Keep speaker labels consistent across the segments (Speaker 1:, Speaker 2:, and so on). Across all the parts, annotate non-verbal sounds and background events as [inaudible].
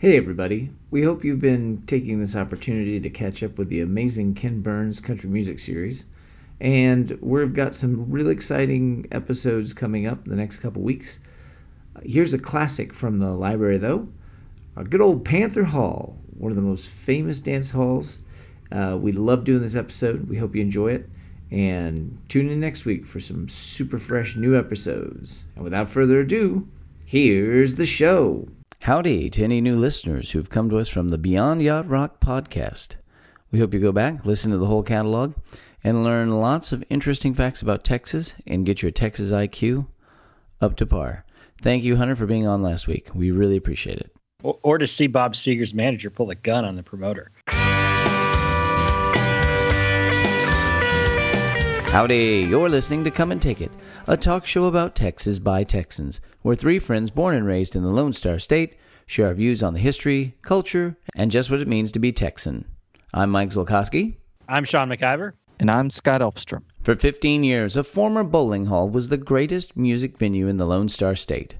Speaker 1: Hey, everybody. We hope you've been taking this opportunity to catch up with the amazing Ken Burns country music series. And we've got some really exciting episodes coming up the next couple weeks. Here's a classic from the library, though a good old Panther Hall, one of the most famous dance halls. Uh, we love doing this episode. We hope you enjoy it. And tune in next week for some super fresh new episodes. And without further ado, here's the show.
Speaker 2: Howdy to any new listeners who've come to us from the Beyond Yacht Rock podcast. We hope you go back, listen to the whole catalog, and learn lots of interesting facts about Texas and get your Texas IQ up to par. Thank you, Hunter, for being on last week. We really appreciate it.
Speaker 3: Or, or to see Bob Seger's manager pull a gun on the promoter.
Speaker 2: Howdy, you're listening to Come and Take It, a talk show about Texas by Texans, where three friends born and raised in the Lone Star State share our views on the history, culture, and just what it means to be Texan. I'm Mike Zolkowski.
Speaker 3: I'm Sean McIver.
Speaker 4: And I'm Scott Elfstrom.
Speaker 2: For 15 years, a former bowling hall was the greatest music venue in the Lone Star State.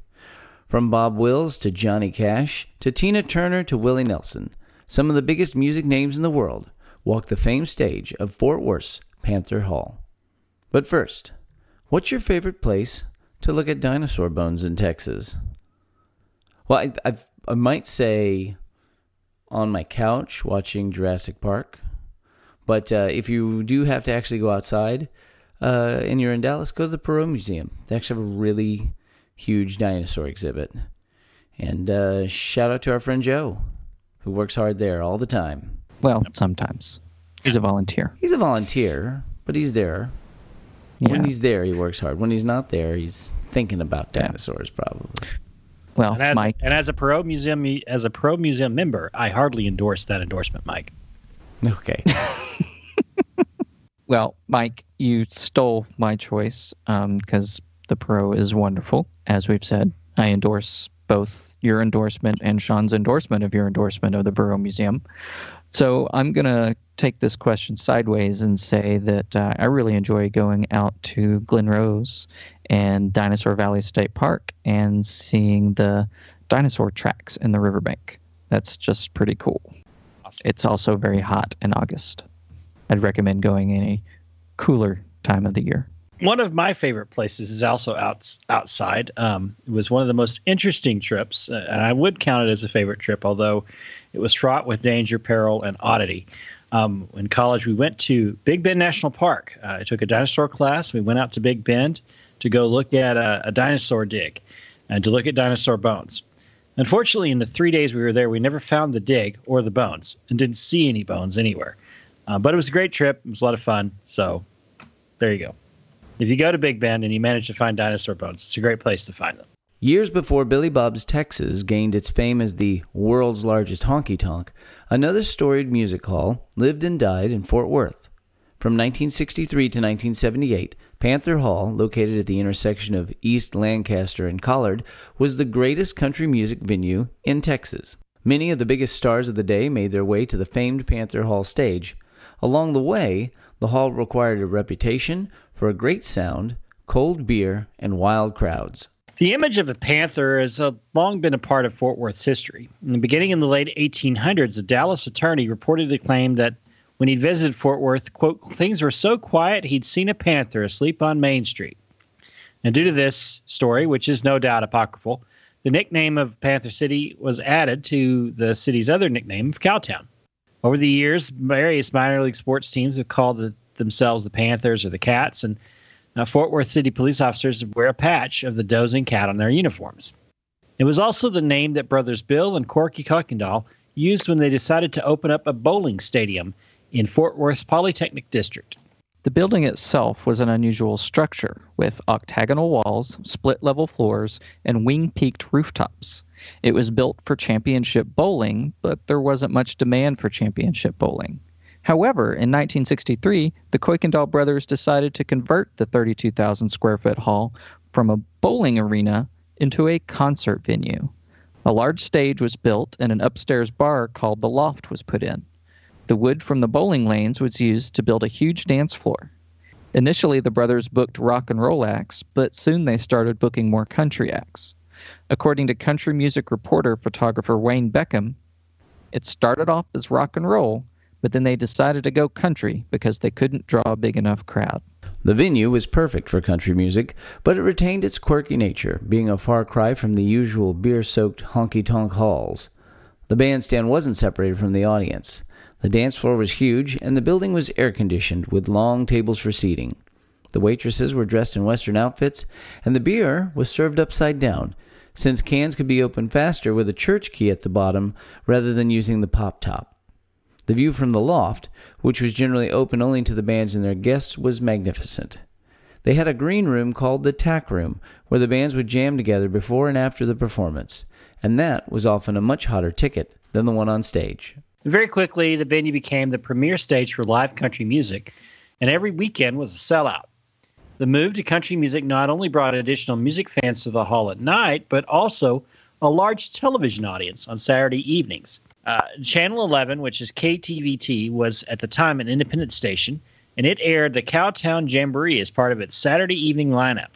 Speaker 2: From Bob Wills to Johnny Cash to Tina Turner to Willie Nelson, some of the biggest music names in the world walked the famed stage of Fort Worth's Panther Hall. But first, what's your favorite place to look at dinosaur bones in Texas? Well, I, I, I might say on my couch watching Jurassic Park. But uh, if you do have to actually go outside uh, and you're in Dallas, go to the Perot Museum. They actually have a really huge dinosaur exhibit. And uh, shout out to our friend Joe, who works hard there all the time.
Speaker 4: Well, sometimes. He's a volunteer.
Speaker 2: He's a volunteer, but he's there yeah. When he's there, he works hard. When he's not there, he's thinking about dinosaurs, probably.
Speaker 4: Well,
Speaker 3: and as,
Speaker 4: Mike,
Speaker 3: and as a Perot museum as a Perot museum member, I hardly endorse that endorsement, Mike.
Speaker 2: Okay. [laughs]
Speaker 4: well, Mike, you stole my choice because um, the Perot is wonderful. As we've said, I endorse both your endorsement and Sean's endorsement of your endorsement of the Perot Museum. So I'm going to take this question sideways and say that uh, I really enjoy going out to Glen Rose and Dinosaur Valley State Park and seeing the dinosaur tracks in the riverbank. That's just pretty cool. Awesome. It's also very hot in August. I'd recommend going in a cooler time of the year.
Speaker 3: One of my favorite places is also out, outside. Um, it was one of the most interesting trips, uh, and I would count it as a favorite trip, although it was fraught with danger, peril, and oddity. Um, in college, we went to Big Bend National Park. Uh, I took a dinosaur class. We went out to Big Bend to go look at a, a dinosaur dig and to look at dinosaur bones. Unfortunately, in the three days we were there, we never found the dig or the bones and didn't see any bones anywhere. Uh, but it was a great trip. It was a lot of fun. So there you go. If you go to Big Bend and you manage to find dinosaur bones, it's a great place to find them.
Speaker 2: Years before Billy Bob's Texas gained its fame as the world's largest honky tonk, another storied music hall lived and died in Fort Worth. From 1963 to 1978, Panther Hall, located at the intersection of East Lancaster and Collard, was the greatest country music venue in Texas. Many of the biggest stars of the day made their way to the famed Panther Hall stage. Along the way, the hall required a reputation for a great sound, cold beer, and wild crowds.
Speaker 3: The image of a panther has uh, long been a part of Fort Worth's history. In the beginning in the late 1800s, a Dallas attorney reportedly claimed that when he visited Fort Worth, quote, things were so quiet he'd seen a panther asleep on Main Street. And due to this story, which is no doubt apocryphal, the nickname of Panther City was added to the city's other nickname of Cowtown. Over the years, various minor league sports teams have called the, themselves the Panthers or the Cats, and now, Fort Worth City police officers wear a patch of the dozing cat on their uniforms. It was also the name that brothers Bill and Corky Kuykendall used when they decided to open up a bowling stadium in Fort Worth's Polytechnic District.
Speaker 4: The building itself was an unusual structure with octagonal walls, split level floors, and wing peaked rooftops. It was built for championship bowling, but there wasn't much demand for championship bowling. However, in 1963, the Kuykendall brothers decided to convert the 32,000 square foot hall from a bowling arena into a concert venue. A large stage was built and an upstairs bar called the Loft was put in. The wood from the bowling lanes was used to build a huge dance floor. Initially, the brothers booked rock and roll acts, but soon they started booking more country acts. According to country music reporter photographer Wayne Beckham, it started off as rock and roll, but then they decided to go country because they couldn't draw a big enough crowd.
Speaker 2: The venue was perfect for country music, but it retained its quirky nature, being a far cry from the usual beer soaked honky tonk halls. The bandstand wasn't separated from the audience. The dance floor was huge, and the building was air conditioned with long tables for seating. The waitresses were dressed in Western outfits, and the beer was served upside down, since cans could be opened faster with a church key at the bottom rather than using the pop top. The view from the loft, which was generally open only to the bands and their guests, was magnificent. They had a green room called the tack room, where the bands would jam together before and after the performance, and that was often a much hotter ticket than the one on stage.
Speaker 3: Very quickly, the venue became the premier stage for live country music, and every weekend was a sellout. The move to country music not only brought additional music fans to the hall at night, but also a large television audience on Saturday evenings. Uh, Channel 11, which is KTVT, was at the time an independent station, and it aired the Cowtown Jamboree as part of its Saturday evening lineup.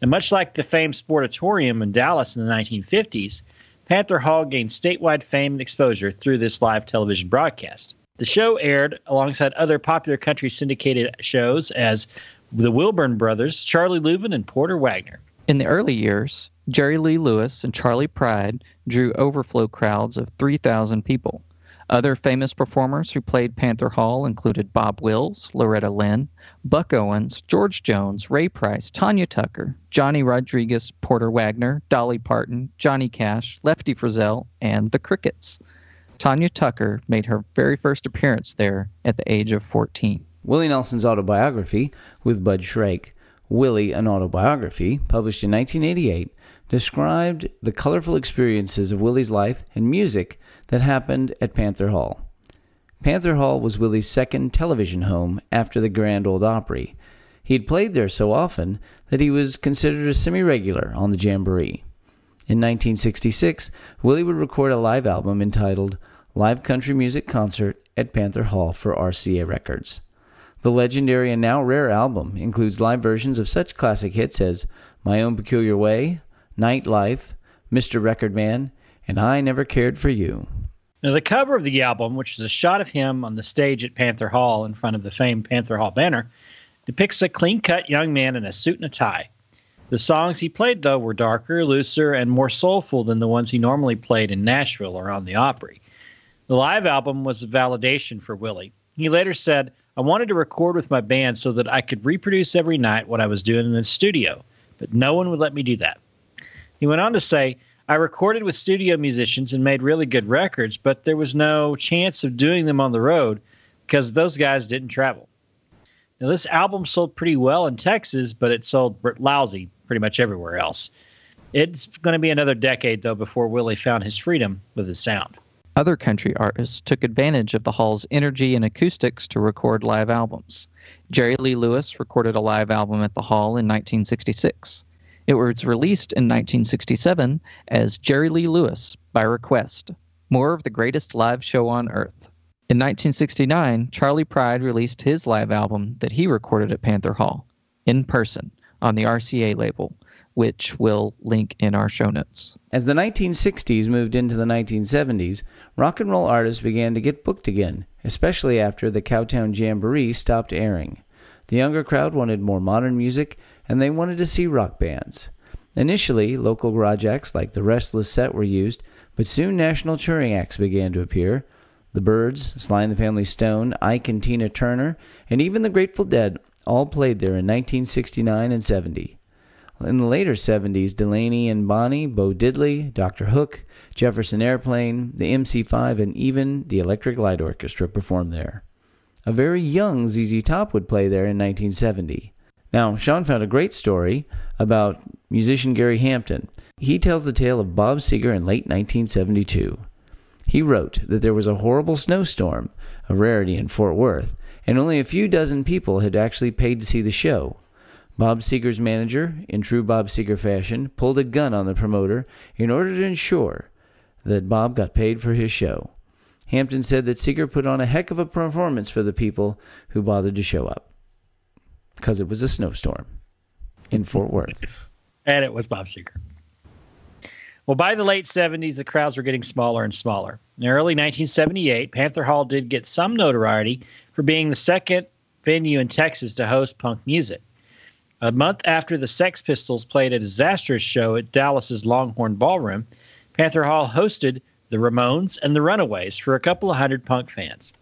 Speaker 3: And much like the famed Sportatorium in Dallas in the 1950s, Panther Hall gained statewide fame and exposure through this live television broadcast. The show aired alongside other popular country syndicated shows as the Wilburn brothers, Charlie Louvin and Porter Wagoner.
Speaker 4: In the early years, Jerry Lee Lewis and Charley Pride drew overflow crowds of 3,000 people. Other famous performers who played Panther Hall included Bob Wills, Loretta Lynn, Buck Owens, George Jones, Ray Price, Tanya Tucker, Johnny Rodriguez, Porter Wagoner, Dolly Parton, Johnny Cash, Lefty Frizzell, and the Crickets. Tanya Tucker made her very first appearance there at the age of 14.
Speaker 2: Willie Nelson's autobiography with Bud Shrake, Willie, an autobiography, published in 1988, described the colorful experiences of Willie's life and music that happened at Panther Hall. Panther Hall was Willie's second television home after the Grand Ole Opry. He had played there so often that he was considered a semi regular on the Jamboree. In 1966, Willie would record a live album entitled Live Country Music Concert at Panther Hall for RCA Records. The legendary and now rare album includes live versions of such classic hits as My Own Peculiar Way, Night Life, Mr. Record Man, and I Never Cared for You.
Speaker 3: Now, the cover of the album, which is a shot of him on the stage at Panther Hall in front of the famed Panther Hall banner, depicts a clean cut young man in a suit and a tie. The songs he played, though, were darker, looser, and more soulful than the ones he normally played in Nashville or on the Opry. The live album was a validation for Willie. He later said, I wanted to record with my band so that I could reproduce every night what I was doing in the studio, but no one would let me do that. He went on to say, I recorded with studio musicians and made really good records, but there was no chance of doing them on the road because those guys didn't travel. Now, this album sold pretty well in Texas, but it sold lousy pretty much everywhere else. It's going to be another decade, though, before Willie found his freedom with his sound.
Speaker 4: Other country artists took advantage of the hall's energy and acoustics to record live albums. Jerry Lee Lewis recorded a live album at the hall in 1966. It was released in 1967 as Jerry Lee Lewis by request, more of the greatest live show on earth. In 1969, Charley Pride released his live album that he recorded at Panther Hall, in person, on the RCA label, which we'll link in our show notes.
Speaker 2: As the 1960s moved into the 1970s, rock and roll artists began to get booked again, especially after the Cowtown Jamboree stopped airing. The younger crowd wanted more modern music, and they wanted to see rock bands. Initially, local garage acts like the Restless Set were used, but soon national touring acts began to appear. The Byrds, Sly and the Family Stone, Ike and Tina Turner, and even the Grateful Dead all played there in 1969 and 70. In the later 70s, Delaney and Bonnie, Bo Diddley, Dr. Hook, Jefferson Airplane, the MC5, and even the Electric Light Orchestra performed there. A very young ZZ Top would play there in 1970. Now, Sean found a great story about musician Gary Hampton. He tells the tale of Bob Seger in late 1972. He wrote that there was a horrible snowstorm, a rarity in Fort Worth, and only a few dozen people had actually paid to see the show. Bob Seger's manager, in true Bob Seger fashion, pulled a gun on the promoter in order to ensure that Bob got paid for his show. Hampton said that Seger put on a heck of a performance for the people who bothered to show up because it was a snowstorm in Fort Worth.
Speaker 3: and it was Bob Seger. Well, by the late 70s, the crowds were getting smaller and smaller. In early 1978, Panther Hall did get some notoriety for being the second venue in Texas to host punk music. A month after the Sex Pistols played a disastrous show at Dallas's Longhorn Ballroom, Panther Hall hosted the Ramones and the Runaways for a couple of hundred punk fans.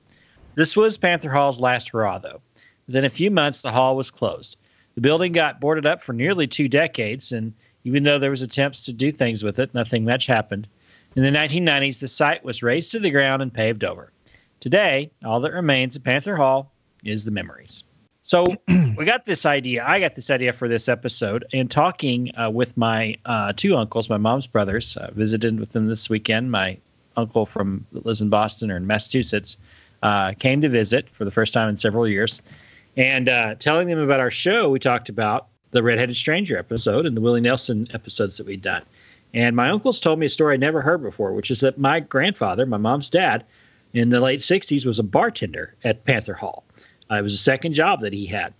Speaker 3: This was Panther Hall's last hurrah, though. Within a few months, the hall was closed. The building got boarded up for nearly two decades, and even though there was attempts to do things with it, nothing much happened. In the 1990s, the site was razed to the ground and paved over. Today, all that remains of Panther Hall is the memories. So [clears throat] we got this idea. I got this idea for this episode, and talking uh, with my uh, two uncles, my mom's brothers, uh, visited with them this weekend. My uncle from that lives in Boston or in Massachusetts uh, came to visit for the first time in several years, and uh, telling them about our show, we talked about the Redheaded Stranger episode and the Willie Nelson episodes that we'd done. And my uncles told me a story I never heard before, which is that my grandfather, my mom's dad, in the late 60s was a bartender at Panther Hall. It was a second job that he had.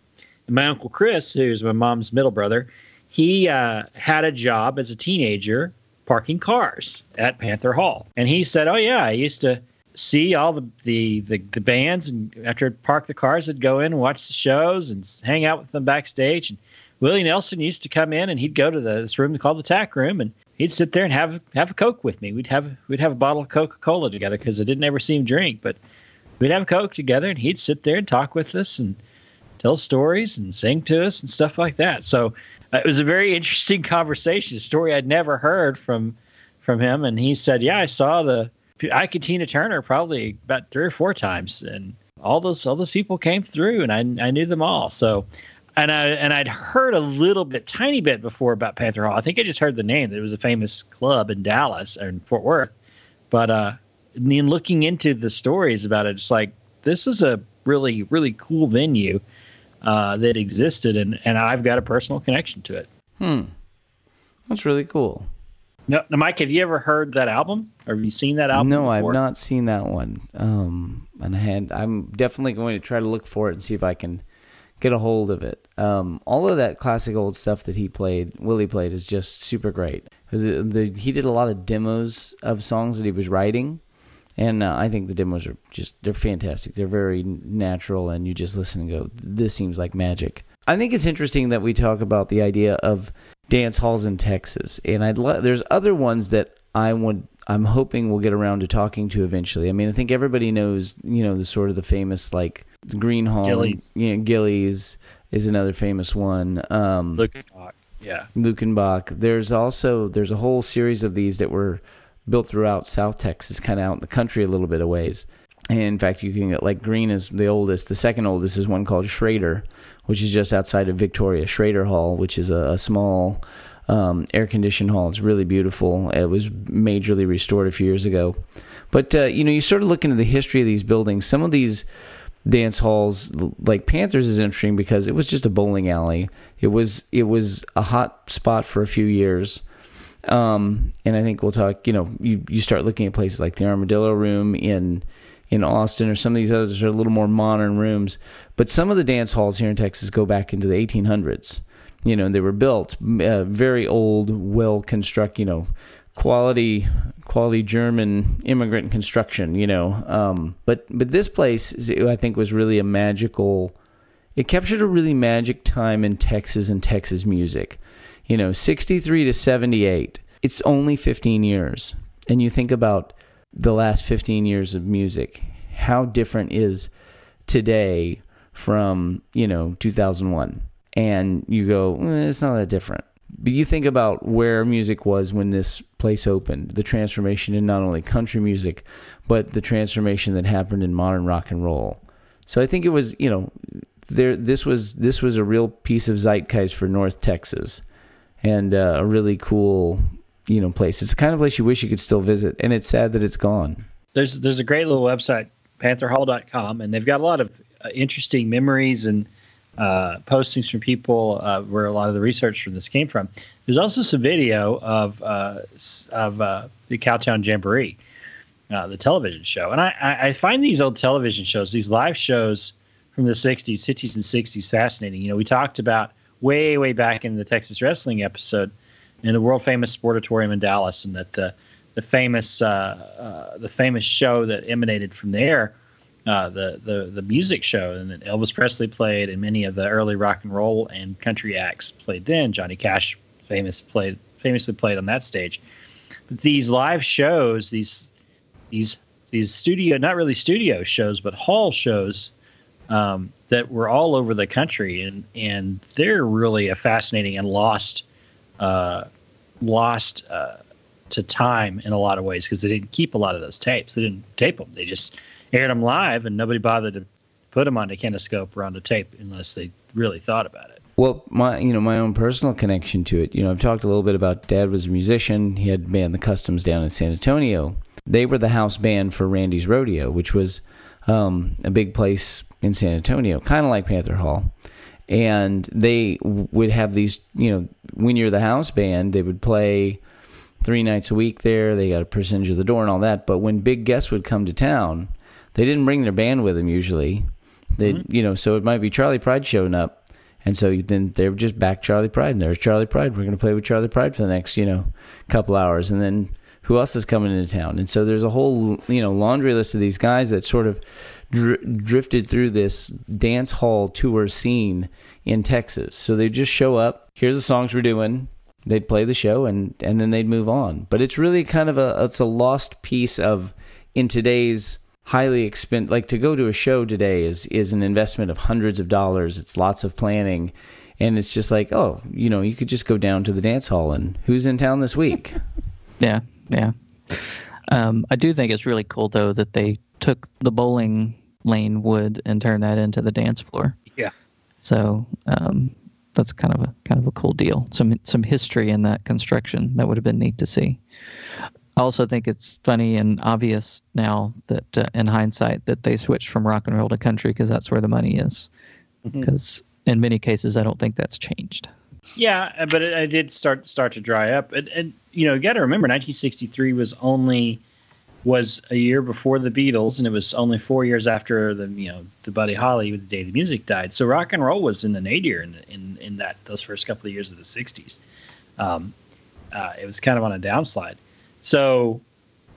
Speaker 3: And my uncle Chris, who's my mom's middle brother, he uh, had a job as a teenager parking cars at Panther Hall. And he said, Oh, yeah, I used to see all the, the, the, the bands, and after I'd park the cars, I'd go in and watch the shows and hang out with them backstage. And Willie Nelson used to come in and he'd go to the, this room called the tack room and he'd sit there and have have a coke with me. We'd have we'd have a bottle of Coca Cola together because I didn't ever see him drink, but we'd have coke together and he'd sit there and talk with us and tell stories and sing to us and stuff like that. So uh, it was a very [laughs] interesting conversation, a story I'd never heard from from him. And he said, "Yeah, I saw the Ike Tina Turner probably about three or four times, and all those all those people came through, and I I knew them all. So and I and I'd heard a little bit, tiny bit before about Panther Hall. I think I just heard the name. It was a famous club in Dallas or in Fort Worth. But uh, in looking into the stories about it, it's like this is a really really cool venue uh, that existed, and and I've got a personal connection to it.
Speaker 2: Hmm, that's really cool.
Speaker 3: No, now, Mike, have you ever heard that album? Or have you seen that album?
Speaker 2: No,
Speaker 3: before?
Speaker 2: I've not seen that one. Um, and I had, I'm definitely going to try to look for it and see if I can get a hold of it. Um, all of that classic old stuff that he played, Willie played, is just super great because he did a lot of demos of songs that he was writing, and uh, I think the demos are just they're fantastic. They're very natural, and you just listen and go, "This seems like magic." I think it's interesting that we talk about the idea of dance halls in Texas, and I'd lo- there's other ones that I would I'm hoping we'll get around to talking to eventually. I mean, I think everybody knows, you know, the sort of the famous like Gruene Hall,
Speaker 3: Gilley's.
Speaker 2: you know, Gilley's is another famous one. Um,
Speaker 3: Luckenbach. Yeah.
Speaker 2: Luckenbach. There's also there's a whole series of these that were built throughout South Texas, kind of out in the country a little bit of ways. And in fact, you can get like Gruene is the oldest. The second oldest is one called Schroeder, which is just outside of Victoria. Schroeder Hall, which is a, a small um, air conditioned hall. It's really beautiful. It was majorly restored a few years ago. But uh, you know, you sort of look into the history of these buildings. Some of these dance halls, like Panthers, is interesting because it was just a bowling alley. It was it was a hot spot for a few years. Um, and I think we'll talk. You know, you you start looking at places like the Armadillo Room in in Austin or some of these others are a little more modern rooms. But some of the dance halls here in Texas go back into the 1800s you know they were built uh, very old well constructed. you know quality quality german immigrant construction you know um, but but this place i think was really a magical it captured a really magic time in texas and texas music you know 63 to 78 it's only 15 years and you think about the last 15 years of music how different is today from you know 2001 and you go, eh, it's not that different. But you think about where music was when this place opened, the transformation in not only country music, but the transformation that happened in modern rock and roll. So I think it was, you know, there. This was this was a real piece of zeitgeist for North Texas, and uh, a really cool, you know, place. It's the kind of place you wish you could still visit, and it's sad that it's gone.
Speaker 3: There's there's a great little website, pantherhall.com, and they've got a lot of uh, interesting memories and uh, postings from people uh, where a lot of the research from this came from. There's also some video of uh, of uh, the Cowtown Jamboree, the television show, and I, I find these old television shows, these live shows from the '60s, '50s, and '60s fascinating. You know, we talked about way way back in the Texas wrestling episode in the world famous sportatorium in Dallas, and that the the famous uh, uh, the famous show that emanated from there, uh, the the the music show, and that Elvis Presley played, and many of the early rock and roll and country acts played then. Johnny Cash famous played famously played on that stage. But these live shows, these these these studio not really studio shows, but hall shows um, that were all over the country, and and they're really a fascinating and lost uh, lost uh, to time in a lot of ways because they didn't keep a lot of those tapes. They didn't tape them. They just aired them live, and nobody bothered to put them on a kinescope or on the tape unless they really thought about it.
Speaker 2: Well, my you know my own personal connection to it. You know, I've talked a little bit about Dad was a musician. He had band the Customs down in San Antonio. They were the house band for Randy's Rodeo, which was um, a big place in San Antonio, kind of like Panther Hall. And they would have these, you know, when you're the house band, they would play three nights a week there. They got a percentage of the door and all that. But when big guests would come to town, they didn't bring their band with them usually. They, mm-hmm. you know, so it might be Charley Pride showing up, and so then they would just back Charley Pride, and there's Charley Pride. We're going to play with Charley Pride for the next, you know, couple hours, and then who else is coming into town? And so there's a whole, you know, laundry list of these guys that sort of dr- drifted through this dance hall tour scene in Texas. So they'd just show up. Here's the songs we're doing. They'd play the show and and then they'd move on. But it's really kind of a it's a lost piece of in today's highly expensive like to go to a show today is is an investment of hundreds of dollars. It's lots of planning. And it's just like, oh, you know, you could just go down to the dance hall and who's in town this week? [laughs]
Speaker 4: Yeah, yeah. Um, I do think it's really cool though that they took the bowling lane wood and turned that into the dance floor.
Speaker 3: Yeah.
Speaker 4: So um, that's kind of a kind of a cool deal. Some some history in that construction that would have been neat to see. I also think it's funny and obvious now that uh, in hindsight that they switched from rock and roll to country because that's where the money is. Because mm-hmm. in many cases, I don't think that's changed.
Speaker 3: Yeah, but it, it, did start start to dry up. And, and you know, you got to remember, 1963 was only was a year before the Beatles, and it was only four years after the you know the Buddy Holly the day the music died. So rock and roll was in the nadir in in, in that those first couple of years of the '60s. Um, uh, it was kind of on a downslide. So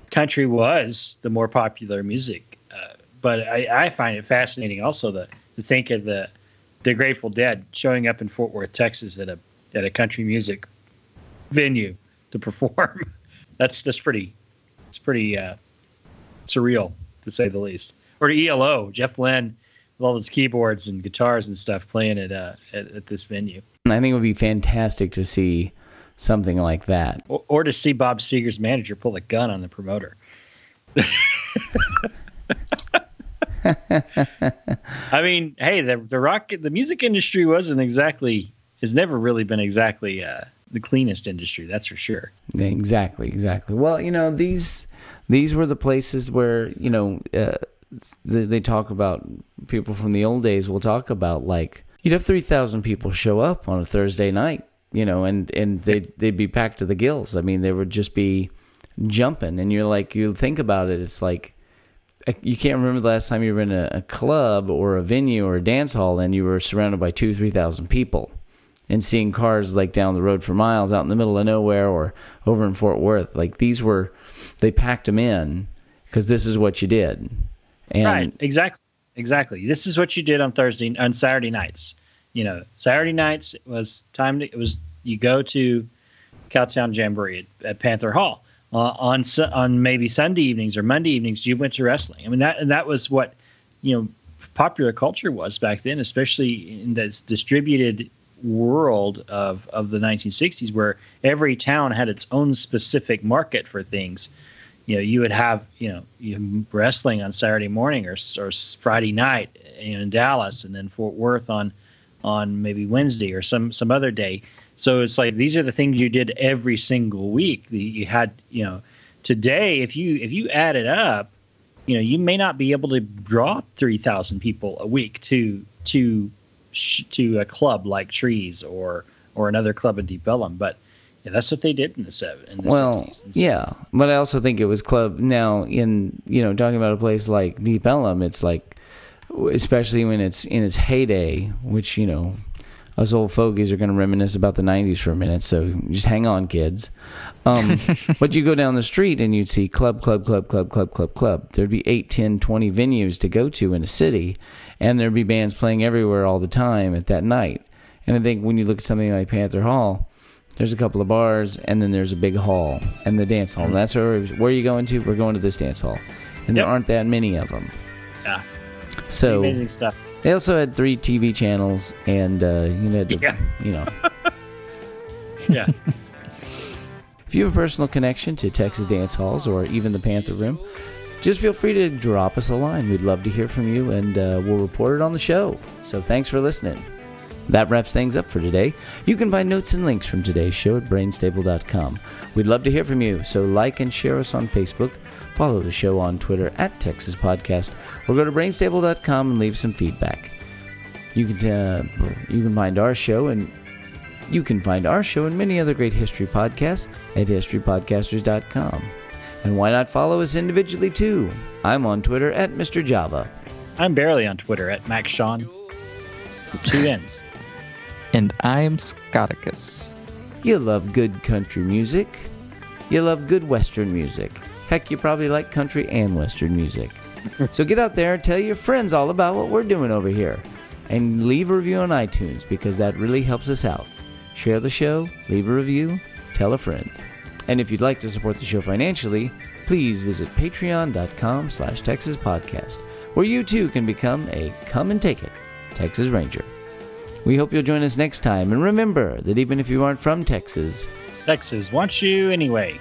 Speaker 3: country was the more popular music. Uh, but I, I, find it fascinating also to, to think of the the Grateful Dead showing up in Fort Worth, Texas, at a at a country music venue to perform. [laughs] that's that's pretty it's pretty uh, surreal to say the least. Or to ELO, Jeff Lynne with all his keyboards and guitars and stuff playing at, uh, at, at this venue.
Speaker 2: I think it would be fantastic to see something like that,
Speaker 3: or, or to see Bob Seger's manager pull a gun on the promoter. [laughs] I mean, hey, the the rock the music industry wasn't exactly has never really been exactly uh, the cleanest industry, that's for sure.
Speaker 2: Exactly, exactly. Well, you know these these were the places where you know uh, they, talk about people from the old days. will talk about like you'd have three thousand people show up on a Thursday night, you know, and and they they'd be packed to the gills. I mean, they would just be jumping, and you're like, you think about it, it's like you can't remember the last time you were in a, a, club or a venue or a dance hall and you were surrounded by two, three thousand people and seeing cars like down the road for miles out in the middle of nowhere or over in Fort Worth. Like these were, they packed them in because this is what you did.
Speaker 3: And right. Exactly. Exactly. This is what you did on Thursday, on Saturday nights. You know, Saturday nights it was time to, it was, you go to Cowtown Jamboree at, at Panther Hall. Uh, on on maybe Sunday evenings or Monday evenings, you went to wrestling. I mean that and that was what you know popular culture was back then, especially in this distributed world of, of the 1960s where every town had its own specific market for things. You know, you would have, you know, you wrestling on Saturday morning or, or Friday night in Dallas and then Fort Worth on, on maybe Wednesday or some, some other day. So it's like, these are the things you did every single week. You had, you know, today, if you, if you add it up, you know, you may not be able to draw 3,000 people a week to, to to a club like Trees or or another club in Deep Ellum, but yeah, that's what they did in the seven. In the
Speaker 2: well, 60s yeah, but I also think it was club. Now, in you know, talking about a place like Deep Ellum, it's like, especially when it's in its heyday, which you know, us old fogies are going to reminisce about the 90s for a minute, so just hang on, kids. Um, [laughs] but you go down the street and you'd see club, club, club, club, club, club, club. There'd be 8, 10, 20 venues to go to in a city, and there'd be bands playing everywhere all the time at that night. And I think when you look at something like Panther Hall, there's a couple of bars, and then there's a big hall and the dance hall. And that's where, where are you going to? We're going to this dance hall. And there aren't that many of them.
Speaker 3: Yeah.
Speaker 2: So
Speaker 3: Amazing stuff.
Speaker 2: They also had three TV channels, and uh, you know,
Speaker 3: Yeah.
Speaker 2: you know, [laughs]
Speaker 3: Yeah.
Speaker 2: if you have a personal connection to Texas dance halls or even the Panther Room, just feel free to drop us a line. We'd love to hear from you, and uh, we'll report it on the show. So thanks for listening. That wraps things up for today. You can find notes and links from today's show at brainstable.com. We'd love to hear from you, so like and share us on Facebook, follow the show on Twitter at Texas Podcast, or go to brainstable.com and leave some feedback. You can uh, you can find our show and you can find our show and many other great history podcasts at historypodcasters.com. And why not follow us individually too? I'm on Twitter at Mr. Java.
Speaker 3: I'm barely on Twitter at Max Sean. Two ends.
Speaker 4: And I'm Scoticus.
Speaker 2: You love good country music. You love good western music. Heck, you probably like country and western music. [laughs] so get out there and tell your friends all about what we're doing over here. And leave a review on iTunes because that really helps us out. Share the show, leave a review, tell a friend. And if you'd like to support the show financially, please visit patreon.com slash Texas Podcast, where you too can become a come and take it Texas Ranger. We hope you'll join us next time, and remember that even if you aren't from Texas,
Speaker 3: Texas wants you anyway.